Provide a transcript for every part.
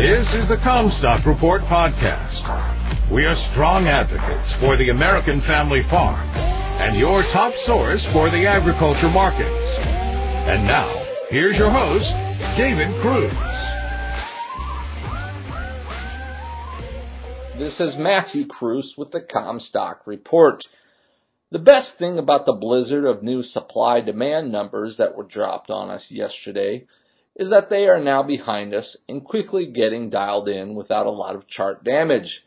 This is the Commstock Report podcast. We are strong advocates for the American family farm and your top source for the agriculture markets. And now, here's your host, David Kruse. This is Matthew Kruse with the Commstock Report. The best thing about the blizzard of new supply demand numbers that were dropped on us yesterday is that they are now behind us and quickly getting dialed in without a lot of chart damage.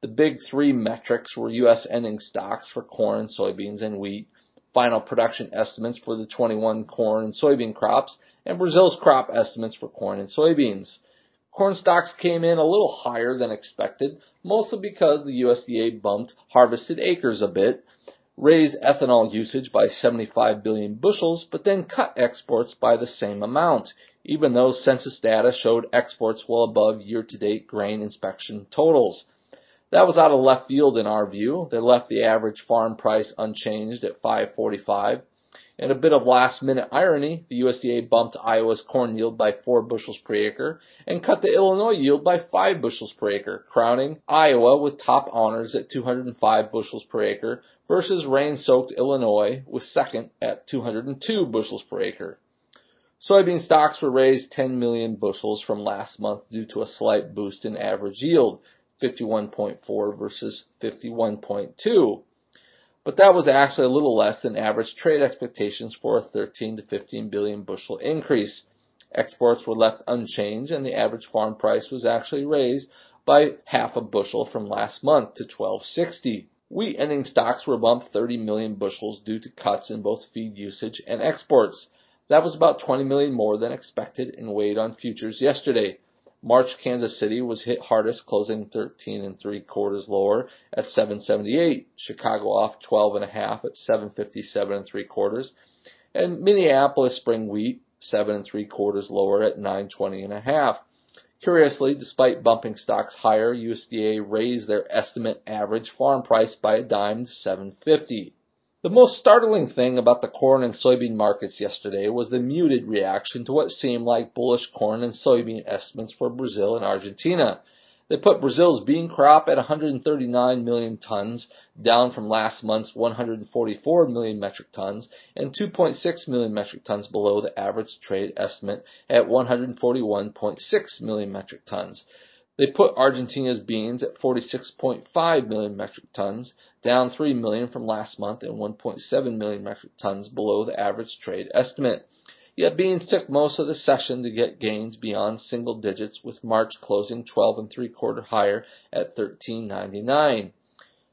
The big three metrics were U.S. ending stocks for corn, soybeans, and wheat, final production estimates for the 21 corn and soybean crops, and Brazil's crop estimates for corn and soybeans. Corn stocks came in a little higher than expected, mostly because the USDA bumped harvested acres a bit, raised ethanol usage by 75 billion bushels, but then cut exports by the same amount, even though census data showed exports well above year-to-date grain inspection totals. That was out of left field in our view. They left the average farm price unchanged at 545. In a bit of last minute irony, the USDA bumped Iowa's corn yield by 4 bushels per acre and cut the Illinois yield by 5 bushels per acre, crowning Iowa with top honors at 205 bushels per acre versus rain-soaked Illinois with second at 202 bushels per acre. Soybean stocks were raised 10 million bushels from last month due to a slight boost in average yield, 51.4 versus 51.2. But that was actually a little less than average trade expectations for a 13 to 15 billion bushel increase. Exports were left unchanged and the average farm price was actually raised by half a bushel from last month to 1260. Wheat ending stocks were bumped 30 million bushels due to cuts in both feed usage and exports. That was about 20 million more than expected and weighed on futures yesterday. March Kansas City was hit hardest, closing 13 and three quarters lower at 778. Chicago off 12 and a half at 757 and three quarters. And Minneapolis spring wheat, seven and three quarters lower at 920 and a half. Curiously, despite bumping stocks higher, USDA raised their estimate average farm price by a dime to 750. The most startling thing about the corn and soybean markets yesterday was the muted reaction to what seemed like bullish corn and soybean estimates for Brazil and Argentina. They put Brazil's bean crop at 139 million tons, down from last month's 144 million metric tons, and 2.6 million metric tons below the average trade estimate at 141.6 million metric tons. They put Argentina's beans at 46.5 million metric tons, down 3 million from last month and 1.7 million metric tons below the average trade estimate. Yet beans took most of the session to get gains beyond single digits with March closing 12 and 3 quarter higher at 13.99.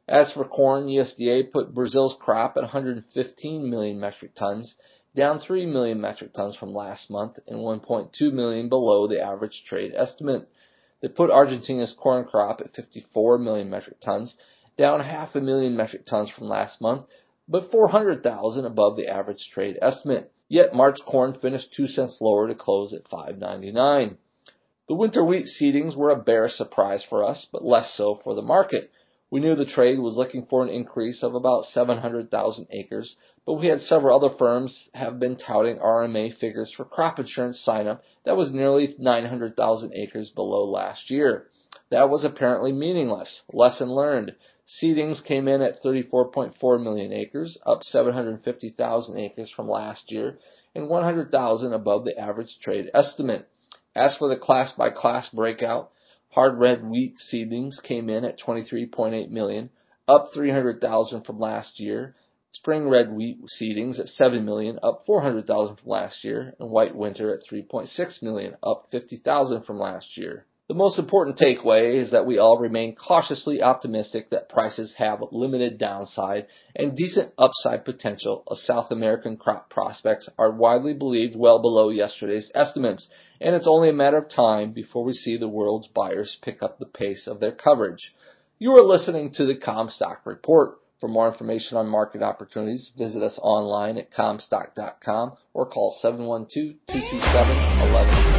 As for corn, USDA put Brazil's crop at 115 million metric tons, down 3 million metric tons from last month and 1.2 million below the average trade estimate. They put Argentina's corn crop at 54 million metric tons, down half a million metric tons from last month, but 400,000 above the average trade estimate. Yet March corn finished 2 cents lower to close at 5.99. The winter wheat seedings were a bear surprise for us, but less so for the market. We knew the trade was looking for an increase of about 700,000 acres, but we had several other firms have been touting RMA figures for crop insurance sign-up that was nearly 900,000 acres below last year. That was apparently meaningless. Lesson learned. Seedings came in at 34.4 million acres, up 750,000 acres from last year, and 100,000 above the average trade estimate. As for the class by class breakout, hard red wheat seedlings came in at 23.8 million, up 300,000 from last year. Spring red wheat seedings at 7 million, up 400,000 from last year, and white winter at 3.6 million, up 50,000 from last year. The most important takeaway is that we all remain cautiously optimistic that prices have limited downside and decent upside potential as South American crop prospects are widely believed well below yesterday's estimates, and it's only a matter of time before we see the world's buyers pick up the pace of their coverage. You are listening to the Commstock Report. For more information on market opportunities, visit us online at commstock.com or call 712-227-1110.